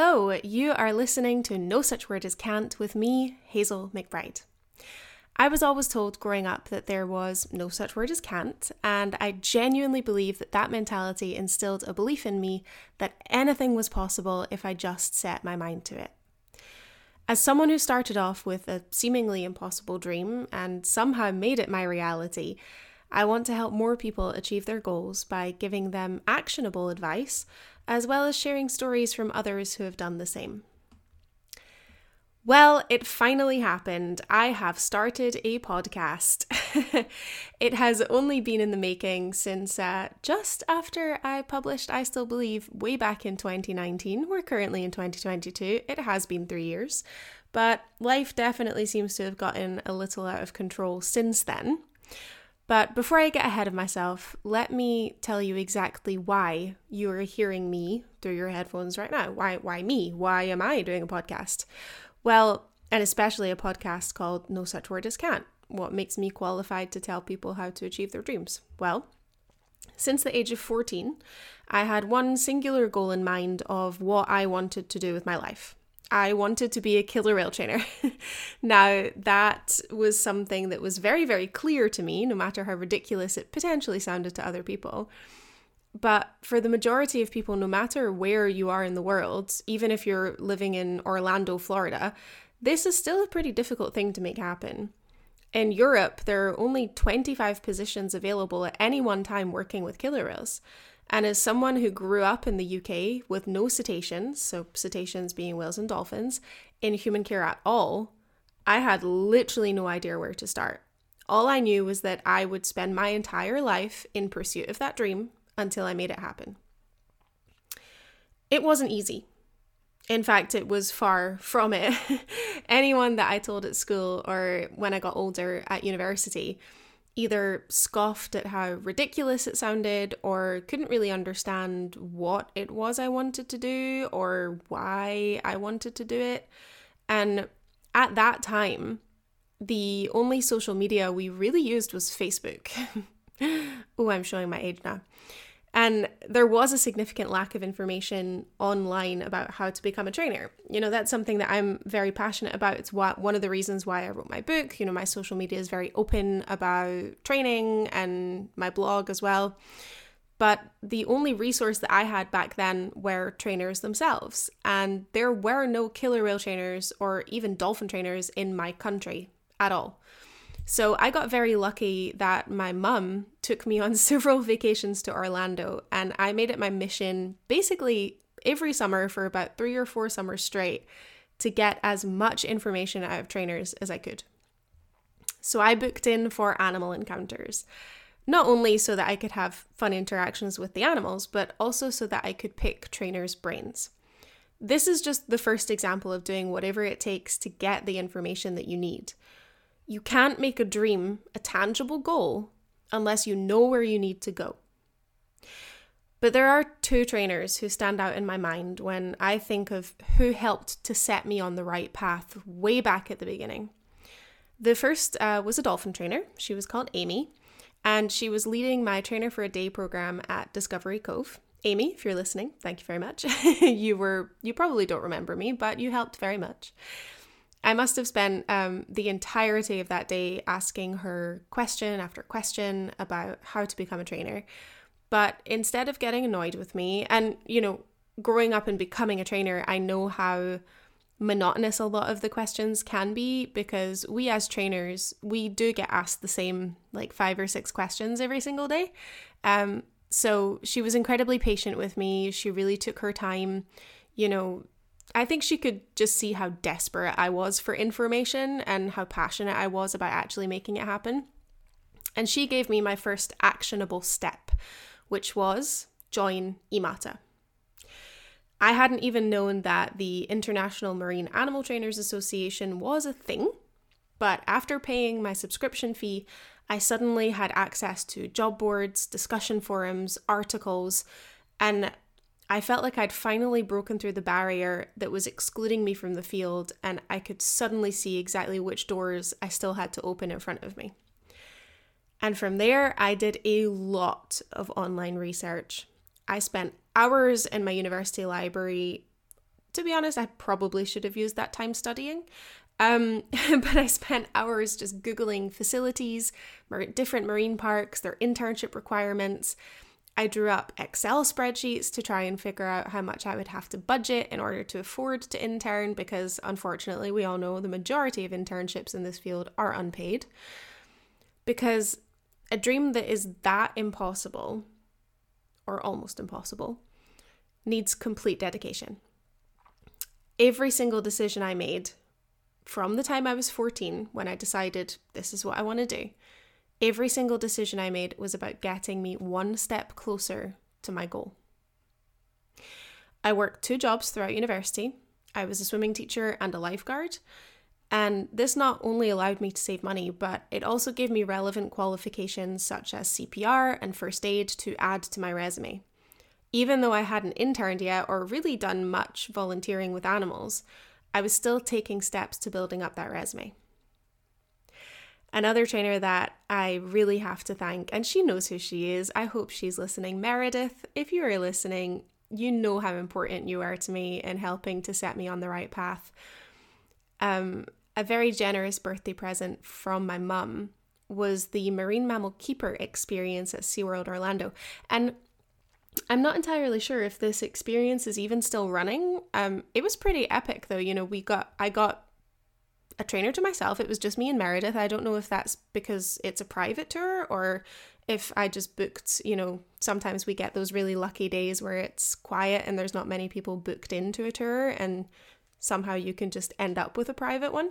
Hello, you are listening to No Such Word as Can't with me, Hazel McBride. I was always told growing up that there was no such word as can't, and I genuinely believe that that mentality instilled a belief in me that anything was possible if I just set my mind to it. As someone who started off with a seemingly impossible dream and somehow made it my reality, I want to help more people achieve their goals by giving them actionable advice, as well as sharing stories from others who have done the same. Well, it finally happened. I have started a podcast. it has only been in the making since uh, just after I published I Still Believe way back in 2019. We're currently in 2022. It has been three years, but life definitely seems to have gotten a little out of control since then. But before I get ahead of myself, let me tell you exactly why you are hearing me through your headphones right now. Why why me? Why am I doing a podcast? Well, and especially a podcast called No Such Word as Can't. What makes me qualified to tell people how to achieve their dreams? Well, since the age of 14, I had one singular goal in mind of what I wanted to do with my life. I wanted to be a killer whale trainer. now, that was something that was very, very clear to me, no matter how ridiculous it potentially sounded to other people. But for the majority of people, no matter where you are in the world, even if you're living in Orlando, Florida, this is still a pretty difficult thing to make happen. In Europe, there are only 25 positions available at any one time working with killer whales. And as someone who grew up in the UK with no cetaceans, so cetaceans being whales and dolphins, in human care at all, I had literally no idea where to start. All I knew was that I would spend my entire life in pursuit of that dream until I made it happen. It wasn't easy. In fact, it was far from it. Anyone that I told at school or when I got older at university either scoffed at how ridiculous it sounded or couldn't really understand what it was I wanted to do or why I wanted to do it. And at that time, the only social media we really used was Facebook. oh, I'm showing my age now. And there was a significant lack of information online about how to become a trainer. You know, that's something that I'm very passionate about. It's what one of the reasons why I wrote my book. You know, my social media is very open about training and my blog as well. But the only resource that I had back then were trainers themselves. And there were no killer whale trainers or even dolphin trainers in my country at all. So I got very lucky that my mum took me on several vacations to Orlando, and I made it my mission basically every summer for about three or four summers straight to get as much information out of trainers as I could. So I booked in for animal encounters, not only so that I could have fun interactions with the animals, but also so that I could pick trainers' brains. This is just the first example of doing whatever it takes to get the information that you need. You can't make a dream a tangible goal unless you know where you need to go. But there are two trainers who stand out in my mind when I think of who helped to set me on the right path way back at the beginning. The first uh, was a dolphin trainer. She was called Amy, and she was leading my Trainer for a Day program at Discovery Cove. Amy, if you're listening, thank you very much. you were you probably don't remember me, but you helped very much. I must have spent um, the entirety of that day asking her question after question about how to become a trainer. But instead of getting annoyed with me, and you know, growing up and becoming a trainer, I know how monotonous a lot of the questions can be because we as trainers we do get asked the same like five or six questions every single day um so she was incredibly patient with me she really took her time you know I think she could just see how desperate I was for information and how passionate I was about actually making it happen. And she gave me my first actionable step, which was join IMATA. I hadn't even known that the International Marine Animal Trainers Association was a thing, but after paying my subscription fee, I suddenly had access to job boards, discussion forums, articles, and I felt like I'd finally broken through the barrier that was excluding me from the field, and I could suddenly see exactly which doors I still had to open in front of me. And from there, I did a lot of online research. I spent hours in my university library to be honest, I probably should have used that time studying. Um, but I spent hours just Googling facilities, different marine parks, their internship requirements. I drew up Excel spreadsheets to try and figure out how much I would have to budget in order to afford to intern because, unfortunately, we all know the majority of internships in this field are unpaid. Because a dream that is that impossible, or almost impossible, needs complete dedication. Every single decision I made from the time I was 14, when I decided this is what I want to do, every single decision I made was about getting me one step closer to my goal. I worked two jobs throughout university. I was a swimming teacher and a lifeguard. And this not only allowed me to save money, but it also gave me relevant qualifications such as CPR and first aid to add to my resume. Even though I hadn't interned yet or really done much volunteering with animals, I was still taking steps to building up that resume. Another trainer that I really have to thank, and she knows who she is. I hope she's listening. Meredith, if you are listening, you know how important you are to me in helping to set me on the right path. Um, a very generous birthday present from my mum was the marine mammal keeper experience at SeaWorld Orlando. And I'm not entirely sure if this experience is even still running. Um, it was pretty epic though. You know, we got I got a trainer to myself. It was just me and Meredith. I don't know if that's because it's a private tour or if I just booked, you know, sometimes we get those really lucky days where it's quiet and there's not many people booked into a tour and somehow you can just end up with a private one.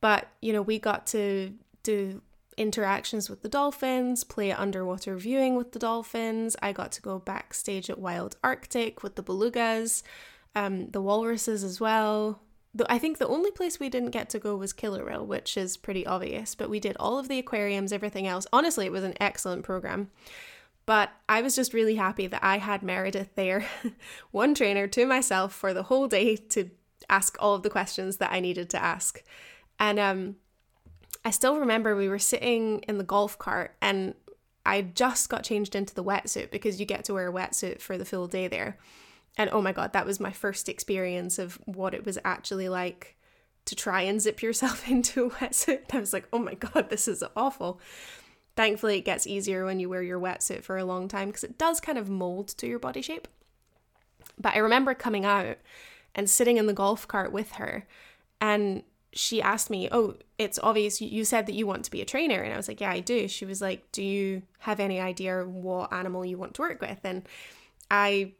But, you know, we got to do interactions with the dolphins, play underwater viewing with the dolphins. I got to go backstage at Wild Arctic with the belugas, um, the walruses as well. I think the only place we didn't get to go was Killer Whale, which is pretty obvious, but we did all of the aquariums, everything else. Honestly, it was an excellent program. But I was just really happy that I had Meredith there, one trainer to myself for the whole day to ask all of the questions that I needed to ask. And um, I still remember we were sitting in the golf cart and I just got changed into the wetsuit because you get to wear a wetsuit for the full day there. And oh my God, that was my first experience of what it was actually like to try and zip yourself into a wetsuit. I was like, oh my God, this is awful. Thankfully, it gets easier when you wear your wetsuit for a long time because it does kind of mold to your body shape. But I remember coming out and sitting in the golf cart with her, and she asked me, Oh, it's obvious you said that you want to be a trainer. And I was like, Yeah, I do. She was like, Do you have any idea what animal you want to work with? And I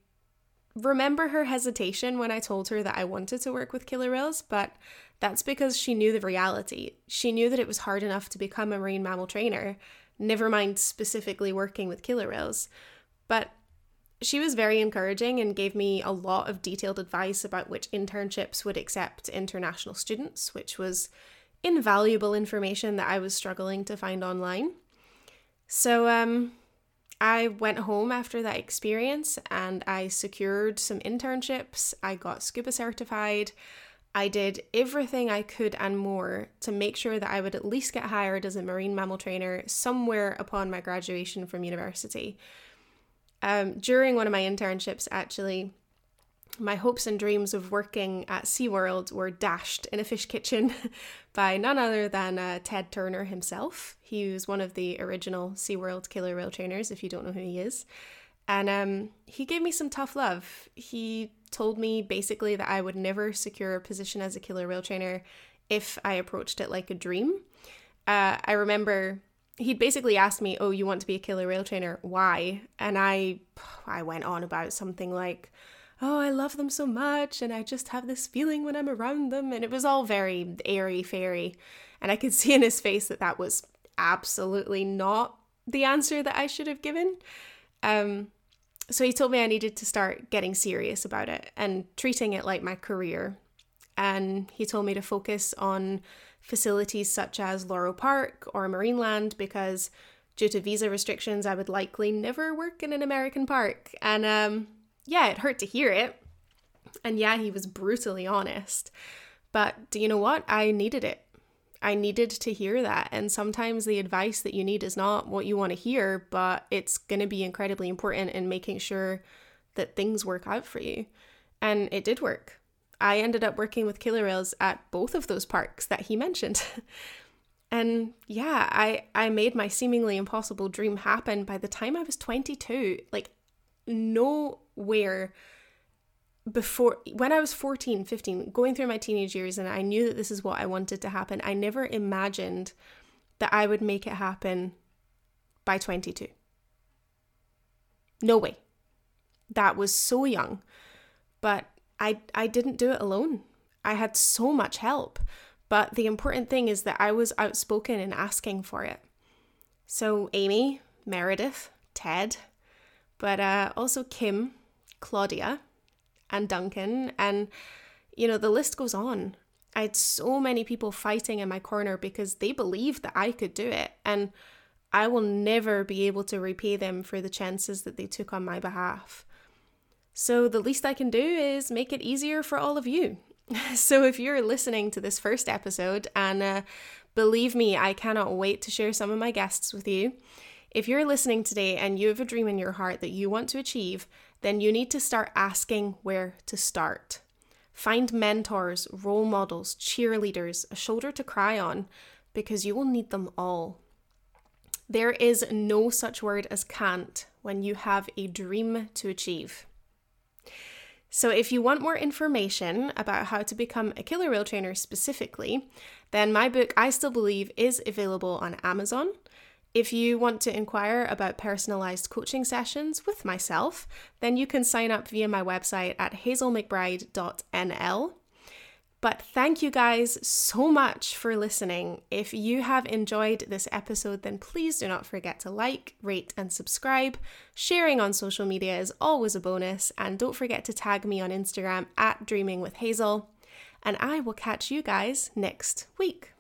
remember her hesitation when I told her that I wanted to work with killer whales, but that's because she knew the reality. She knew that it was hard enough to become a marine mammal trainer, never mind specifically working with killer whales. But she was very encouraging and gave me a lot of detailed advice about which internships would accept international students, which was invaluable information that I was struggling to find online. So, um, I went home after that experience and I secured some internships. I got scuba certified. I did everything I could and more to make sure that I would at least get hired as a marine mammal trainer somewhere upon my graduation from university. Um, during one of my internships, actually, my hopes and dreams of working at SeaWorld were dashed in a fish kitchen by none other than uh, Ted Turner himself. He was one of the original SeaWorld killer whale trainers, if you don't know who he is. And um, he gave me some tough love. He told me basically that I would never secure a position as a killer whale trainer if I approached it like a dream. Uh, I remember he'd basically asked me, "Oh, you want to be a killer whale trainer? Why?" And I, I went on about something like, oh, I love them so much, and I just have this feeling when I'm around them. And it was all very airy fairy. And I could see in his face that that was absolutely not the answer that I should have given. Um, so he told me I needed to start getting serious about it and treating it like my career. And he told me to focus on facilities such as Loro Park or Marineland because due to visa restrictions, I would likely never work in an American park. And um, yeah, it hurt to hear it. And yeah, he was brutally honest. But do you know what? I needed it. I needed to hear that. And sometimes the advice that you need is not what you want to hear, but it's going to be incredibly important in making sure that things work out for you. And it did work. I ended up working with killer whales at both of those parks that he mentioned. and yeah, I, I made my seemingly impossible dream happen by the time I was 22. Like, nowhere before when I was 14, 15, going through my teenage years, and I knew that this is what I wanted to happen, I never imagined that I would make it happen by 22. No way. That was so young. But I I didn't do it alone. I had so much help. But the important thing is that I was outspoken in asking for it. So Amy, Meredith, Ted, but uh, also Kim, Claudia, and Duncan, and you know, the list goes on. I had so many people fighting in my corner because they believed that I could do it. And I will never be able to repay them for the chances that they took on my behalf. So the least I can do is make it easier for all of you. so if you're listening to this first episode, and uh, believe me, I cannot wait to share some of my guests with you. If you're listening today and you have a dream in your heart that you want to achieve, then you need to start asking where to start. Find mentors, role models, cheerleaders, a shoulder to cry on, because you will need them all. There is no such word as can't when you have a dream to achieve. So, if you want more information about how to become a killer whale trainer specifically, then my book, I Still Believe, is available on Amazon. If you want to inquire about personalized coaching sessions with myself, then you can sign up via my website at hazelmcbride.nl. But thank you guys so much for listening. If you have enjoyed this episode, then please do not forget to like, rate, and subscribe. Sharing on social media is always a bonus, and don't forget to tag me on Instagram at Dreaming with Hazel. And I will catch you guys next week.